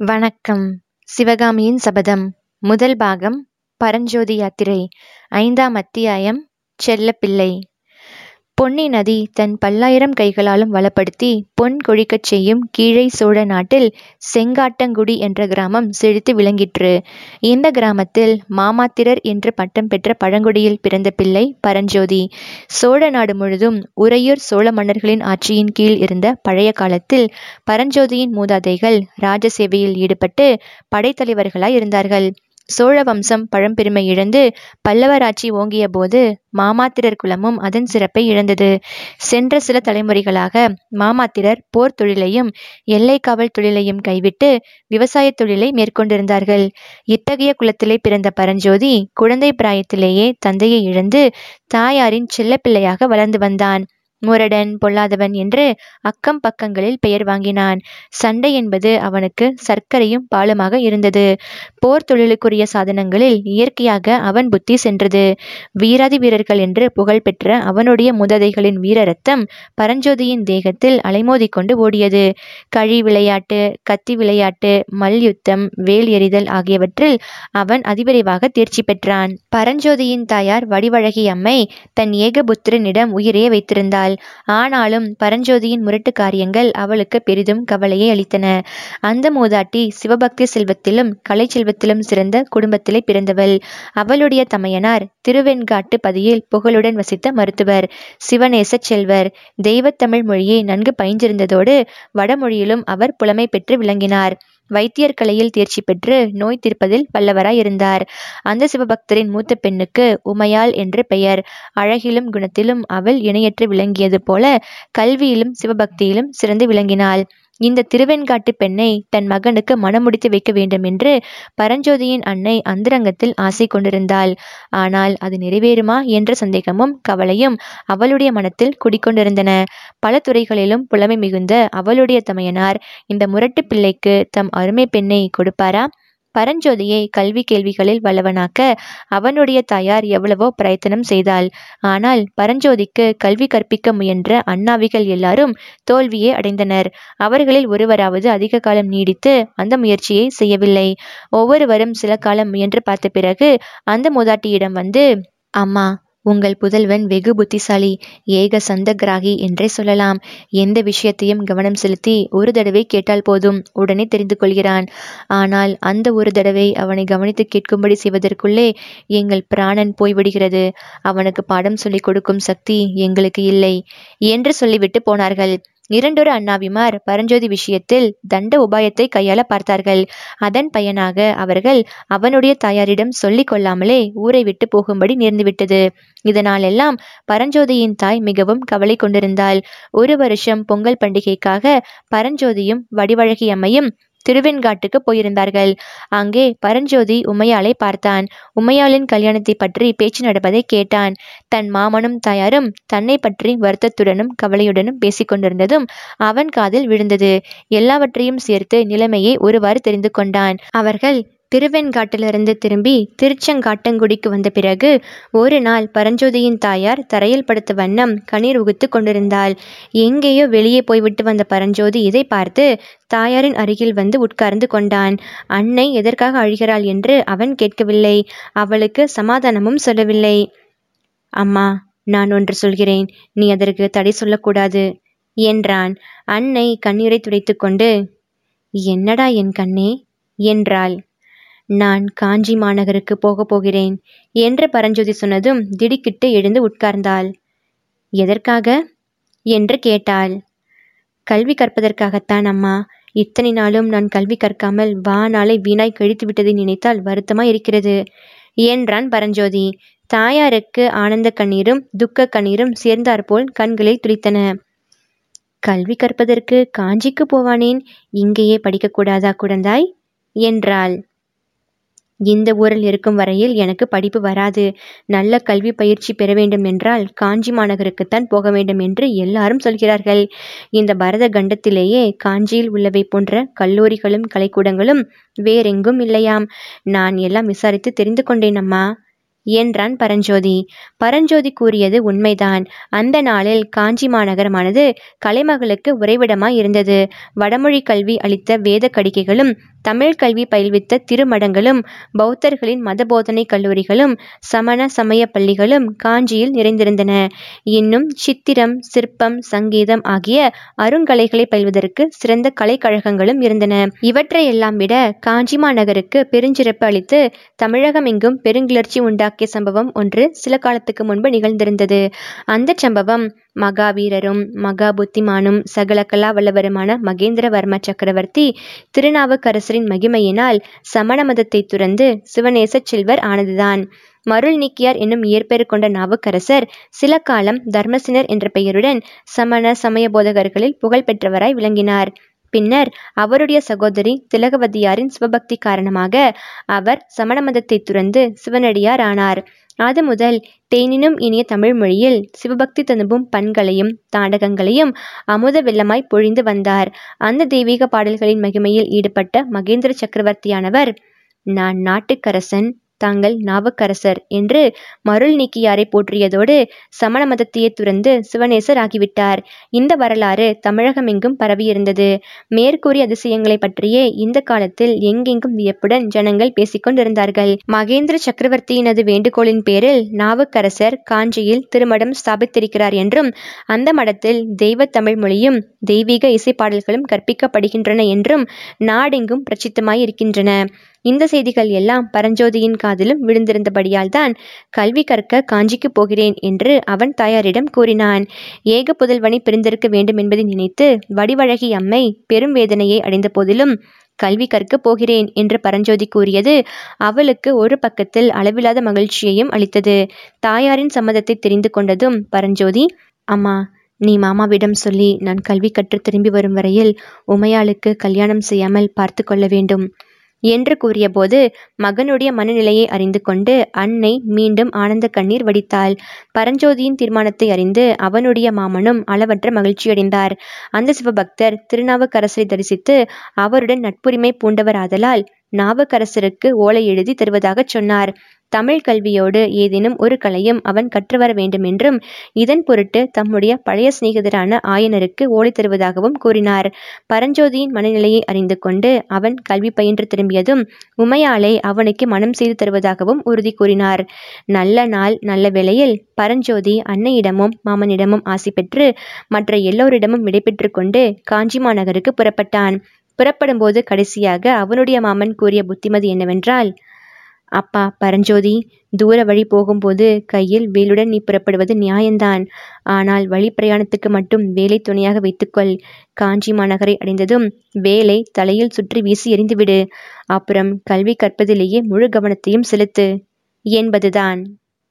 வணக்கம். சிவகாமியின் சபதம் முதல் பாகம் பரஞ்சோதி யாத்திரை ஐந்தாம் அத்தியாயம் செல்லப்பிள்ளை. பொன்னி நதி தன் பல்லாயிரம் கைகளாலும் வளப்படுத்தி பொன் கொழிக்கச் செய்யும் கீழை சோழ நாட்டில் செங்காட்டங்குடி என்ற கிராமம் செழித்து விளங்கிற்று. இந்த கிராமத்தில் மாமாத்திரர் என்று பட்டம் பெற்ற பழங்குடியில் பிறந்த பிள்ளை பரஞ்சோதி. சோழ நாடு முழுதும் உறையூர் சோழ மன்னர்களின் ஆட்சியின் கீழ் இருந்த பழைய காலத்தில் பரஞ்சோதியின் மூதாதைகள் ராஜ சேவையில் ஈடுபட்டு படைத்தலைவர்களாய் இருந்தார்கள். சோழ வம்சம் பழம்பெருமை இழந்து பல்லவராட்சி ஓங்கிய போது மாமாத்திரர் குலமும் அதன் சிறப்பை இழந்தது. சென்ற சில தலைமுறைகளாக மாமாத்திரர் போர் தொழிலையும் எல்லை காவல் தொழிலையும் கைவிட்டு விவசாய தொழிலை மேற்கொண்டிருந்தார்கள். இத்தகைய குலத்திலே பிறந்த பரஞ்சோதி குழந்தை பிராயத்திலேயே தந்தையை இழந்து தாயாரின் செல்லப்பிள்ளையாக வளர்ந்து வந்தான். முரடன் பொல்லாதவன் என்று அக்கம் பக்கங்களில் பெயர் வாங்கினான். சண்டை என்பது அவனுக்கு சர்க்கரையும் பாலுமாக இருந்தது. போர் தொழிலுக்குரிய சாதனங்களில் இயற்கையாக அவன் புத்தி சென்றது. வீராதி வீரர்கள் என்று புகழ்பெற்ற அவனுடைய முததைகளின் வீர ரத்தம் பரஞ்சோதியின் தேகத்தில் அலைமோதிக்கொண்டு ஓடியது. கழி விளையாட்டு கத்தி விளையாட்டு மல்யுத்தம் வேல் எறிதல் ஆகியவற்றில் அவன் அதிவிரைவாக தேர்ச்சி பெற்றான். பரஞ்சோதியின் தாயார் வடிவழகி அம்மை தன் ஏகபுத்திரனிடம் உயிரே வைத்திருந்தாள் ஆனாலும் பரஞ்சோதியின் முரட்டு காரியங்கள் அவளுக்கு பெரிதும் கவலையை அளித்தன. அந்த மூதாட்டி சிவபக்தி செல்வத்திலும் கலை செல்வத்திலும் சிறந்த குடும்பத்திலே பிறந்தவள். அவளுடைய தமையனார் திருவெண்காட்டு பதியில் புகழுடன் வசித்த மருத்துவர் சிவநேச செல்வர். தெய்வத்தமிழ் மொழியை நன்கு பயின்றிருந்ததோடு வடமொழியிலும் அவர் புலமை பெற்று விளங்கினார். வைத்தியர் கலையில் தேர்ச்சி பெற்று நோய் தீர்ப்பதில் வல்லவராய் இருந்தார். அந்த சிவபக்தரின் மூத்த பெண்ணுக்கு உமையாள் என்று பெயர். அழகிலும் குணத்திலும் அவள் இணையற்று விளங்கியது போல கல்வியிலும் சிவபக்தியிலும் சிறந்து விளங்கினாள். இந்த திருவெண்காட்டு பெண்ணை தன் மகனுக்கு மணமுடித்து வைக்க வேண்டும் என்று பரஞ்சோதியின் அன்னை அந்தரங்கத்தில் ஆசை கொண்டிருந்தாள். ஆனால் அது நிறைவேறுமா என்ற சந்தேகமும் கவலையும் அவளுடைய மனத்தில் குடிக்கொண்டிருந்தன. பல துறைகளிலும் புலமை மிகுந்த அவளுடைய தமையனார் இந்த முரட்டு பிள்ளைக்கு தம் அருமை பெண்ணை கொடுப்பாரா? பரஞ்சோதியை கல்வி கேள்விகளில் வல்லவனாக்க அவனுடைய தாயார் எவ்வளவோ பிரயத்தனம் செய்தாள். ஆனால் பரஞ்சோதிக்கு கல்வி கற்பிக்க முயன்ற அண்ணாவிகள் எல்லாரும் தோல்வியே அடைந்தனர். அவர்களில் ஒருவராவது அதிக காலம் நீடித்து அந்த முயற்சியை செய்யவில்லை. ஒவ்வொருவரும் சில காலம் முயன்று பார்த்த பிறகு அந்த மூதாட்டியிடம் வந்து அம்மா உங்கள் புதல்வன் வெகு புத்திசாலி ஏக சந்த கிராகி என்றே சொல்லலாம். எந்த விஷயத்தையும் கவனம் செலுத்தி ஒரு தடவை கேட்டால் போதும் உடனே தெரிந்து கொள்கிறான். ஆனால் அந்த ஒரு தடவை அவனை கவனித்து கேட்கும்படி செய்வதற்குள்ளே எங்கள் பிராணன் போய்விடுகிறது. அவனுக்கு பாடம் சொல்லிக் கொடுக்கும் சக்தி எங்களுக்கு இல்லை என்று சொல்லிவிட்டு போனார்கள். இரண்டொரு அண்ணாவிமார் பரஞ்சோதி விஷயத்தில் தண்ட உபாயத்தை கையாள பார்த்தார்கள். அதன் பயனாக அவர்கள் அவனுடைய தாயாரிடம் சொல்லிக் கொள்ளாமலே ஊரை விட்டு போகும்படி நேர்ந்துவிட்டது இதனாலெல்லாம் பரஞ்சோதியின் தாய் மிகவும் கவலை கொண்டிருந்தாள். ஒரு வருஷம் பொங்கல் பண்டிகைக்காக பரஞ்சோதியும் வடிவழகி அம்மையும் திருவெண்காட்டுக்கு போயிருந்தார்கள். அங்கே பரஞ்சோதி உமையாளை பார்த்தான். உமையாளின் கல்யாணத்தை பற்றி பேச்சு நடப்பதை கேட்டான். தன் மாமனும் தாயாரும் தன்னை பற்றி வருத்தத்துடனும் கவலையுடனும் பேசிக்கொண்டிருந்ததும் அவன் காதில் விழுந்தது. எல்லாவற்றையும் சேர்த்து நிலைமையை ஒருவாறு தெரிந்து கொண்டான். அவர்கள் திருவெண்காட்டிலிருந்து திரும்பி திருச்செங்காட்டங்குடிக்கு வந்த பிறகு ஒரு நாள் பரஞ்சோதியின் தாயார் தரையில் படுத்த வண்ணம் கண்ணீர் உகுத்து கொண்டிருந்தாள். எங்கேயோ வெளியே போய்விட்டு வந்த பரஞ்சோதி இதை பார்த்து தாயாரின் அருகில் வந்து உட்கார்ந்து கொண்டான். அன்னை எதற்காக அழுகிறாள் என்று அவன் கேட்கவில்லை. அவளுக்கு சமாதானமும் சொல்லவில்லை. அம்மா நான் ஒன்று சொல்கிறேன். நீ அதற்கு தடை சொல்லக்கூடாது என்றான். அன்னை கண்ணீரை துடைத்து கொண்டு என்னடா என் கண்ணே? என்றாள். நான் காஞ்சி மாநகருக்கு போகப் போகிறேன் என்று பரஞ்சோதி சொன்னதும் திடுக்கிட்டு எழுந்து உட்கார்ந்தாள். எதற்காக? என்று கேட்டாள். கல்வி கற்பதற்காகத்தான் அம்மா. இத்தனை நாளும் நான் கல்வி கற்காமல் வா நாளை வீணாய் கழித்து விட்டதை நினைத்தால் வருத்தமாக இருக்கிறது என்றான் பரஞ்சோதி. தாயாருக்கு ஆனந்த கண்ணீரும் துக்க கண்ணீரும் சேர்ந்தாற்போல் கண்களில் துளித்தன கல்வி கற்பதற்கு காஞ்சிக்கு போவானேன்? இங்கேயே படிக்கக்கூடாதா குழந்தாய்? என்றாள். இந்த ஊரில் இருக்கும் வரையில் எனக்கு படிப்பு வராது. நல்ல கல்வி பயிற்சி பெற வேண்டும் என்றால் காஞ்சி மாநகருக்குத்தான் போக வேண்டும் என்று எல்லாரும் சொல்கிறார்கள். இந்த பரத கண்டத்திலேயே காஞ்சியில் உள்ளவை போன்ற கல்லூரிகளும் கலைக்கூடங்களும் வேறெங்கும் இல்லையாம். நான் எல்லாம் விசாரித்து தெரிந்து கொண்டேன் அம்மா. என்றான் பரஞ்சோதி. பரஞ்சோதி கூறியது உண்மைதான். அந்த நாளில் காஞ்சி மாநகரமானது கலைமகளுக்கு உறைவிடமாய் இருந்தது. வடமொழி கல்வி அளித்த வேத கடிகைகளும் தமிழ் கல்வி பயில்வித்த திருமடங்களும் பௌத்தர்களின் மதபோதனை கல்லூரிகளும் சமண சமய பள்ளிகளும் காஞ்சியில் நிறைந்திருந்தன. இன்னும் சித்திரம் சிற்பம் சங்கீதம் ஆகிய அருங்கலைகளை பயில்வதற்கு சிறந்த கலைக்கழகங்களும் இருந்தன. இவற்றையெல்லாம் விட காஞ்சி மாநகருக்கு பெருஞ்சிறப்பு அளித்து தமிழகம் எங்கும் பெருங்கிளர்ச்சி தாக்கிய சம்பவம் ஒன்று சில காலத்துக்கு முன்பு நிகழ்ந்திருந்தது. அந்த சம்பவம் மகாவீரரும் மகா புத்திமானும் சகல கலா வல்லவருமான மகேந்திரவர்ம சக்கரவர்த்தி திருநாவுக்கரசரின் மகிமையினால் சமண மதத்தை துறந்து சிவநேச செல்வர் ஆனதுதான். மருள் நீக்கியார் என்னும் இயற்பெயர் கொண்ட நாவுக்கரசர் சில காலம் தர்மசினர் என்ற பெயருடன் சமண சமய போதகர்களில் புகழ் பெற்றவராய் விளங்கினார். பின்னர் அவருடைய சகோதரி திலகவதியாரின் சிவபக்தி காரணமாக அவர் சமண மதத்தை துறந்து சிவனடியார் ஆனார். அது முதல் தேனினும் இனிய தமிழ் மொழியில் சிவபக்தி தனுபும் பண்களையும் தாண்டகங்களையும் அமுத வெள்ளமாய் பொழிந்து வந்தார். அந்த தெய்வீக பாடல்களின் மகிமையில் ஈடுபட்ட மகேந்திர சக்கரவர்த்தியானவர் நான் நாட்டுக்கரசன் தாங்கள் நாவக்கரசர் என்று மருள் நீக்கியாரை போற்றியதோடு சமண மதத்தையே துறந்து சிவநேசர் ஆகிவிட்டார். இந்த வரலாறு தமிழகமெங்கும் பரவியிருந்தது. மேற்கூறிய அதிசயங்களை பற்றியே இந்த காலத்தில் எங்கெங்கும் வியப்புடன் ஜனங்கள் பேசிக்கொண்டிருந்தார்கள். மகேந்திர சக்கரவர்த்தியினது வேண்டுகோளின் பேரில் நாவுக்கரசர் காஞ்சியில் திருமடம் ஸ்தாபித்திருக்கிறார் என்றும் அந்த மடத்தில் தெய்வ தமிழ் மொழியும் தெய்வீக இசைப்பாடல்களும் கற்பிக்கப்படுகின்றன என்றும் நாடெங்கும் பிரச்சித்தமாய் இருக்கின்றன இந்த செய்திகள் எல்லாம் பரஞ்சோதியின் காதிலும் விழுந்திருந்தபடியால் தான் கல்வி கற்க காஞ்சிக்கு போகிறேன் என்று அவன் தாயாரிடம் கூறினான். ஏக புதல்வனை பிரிந்திருக்க வேண்டும் என்பதை நினைத்து வடிவழகி அம்மை பெரும் வேதனையை அடைந்த போதிலும் கல்வி கற்கப் போகிறேன் என்று பரஞ்சோதி கூறியது அவளுக்கு ஒரு பக்கத்தில் அளவில்லாத மகிழ்ச்சியையும் அளித்தது. தாயாரின் சம்மதத்தை தெரிந்து கொண்டதும் பரஞ்சோதி அம்மா நீ மாமாவிடம் சொல்லி நான் கல்வி கற்று திரும்பி வரும் வரையில் உமையாளுக்கு கல்யாணம் செய்யாமல் பார்த்து கொள்ள வேண்டும். என்று கூறியபோது மகனுடைய மனநிலையை அறிந்து கொண்டு அன்னை மீண்டும் ஆனந்த கண்ணீர் வடித்தாள். பரஞ்சோதியின் தீர்மானத்தை அறிந்து அவனுடைய மாமனும் அளவற்ற மகிழ்ச்சியடைந்தார். அந்த சிவபக்தர் திருநாவுக்கரசரை தரிசித்து அவருடன் நட்புரிமை பூண்டவராதலால் நாவுக்கரசருக்கு ஓலை எழுதி தருவதாகச் சொன்னார். தமிழ் கல்வியோடு ஏதேனும் ஒரு கலையும் அவன் கற்றுவர வேண்டுமென்றும் இதன் பொருட்டு தம்முடைய பழைய சிநேகிதரான ஆயனருக்கு ஓலை தருவதாகவும் கூறினார். பரஞ்சோதியின் மனநிலையை அறிந்து கொண்டு அவன் கல்வி பயின்று திரும்பியதும் உமையாளை அவனுக்கு மனம் செய்து தருவதாகவும் உறுதி கூறினார். நல்ல நாள் நல்ல வேளையில் பரஞ்சோதி அன்னையிடமும் மாமனிடமும் ஆசி பெற்று மற்ற எல்லோரிடமும் விடைபெற்று கொண்டு காஞ்சி மாநகருக்கு புறப்பட்டான். புறப்படும்போது கடைசியாக அவனுடைய மாமன் கூறிய புத்திமதி என்னவென்றால் அப்பா பரஞ்சோதி தூர வழி போகும்போது கையில் வேலுடன் நீ புறப்படுவது நியாயந்தான். ஆனால் வழி பிரயாணத்துக்கு மட்டும் வேலை துணையாக வைத்துக்கொள். காஞ்சி மாநகரை அடைந்ததும் வேலை தலையில் சுற்றி வீசி எறிந்துவிடு. அப்புறம் கல்வி கற்பதிலேயே முழு கவனத்தையும் செலுத்து. என்பதுதான்.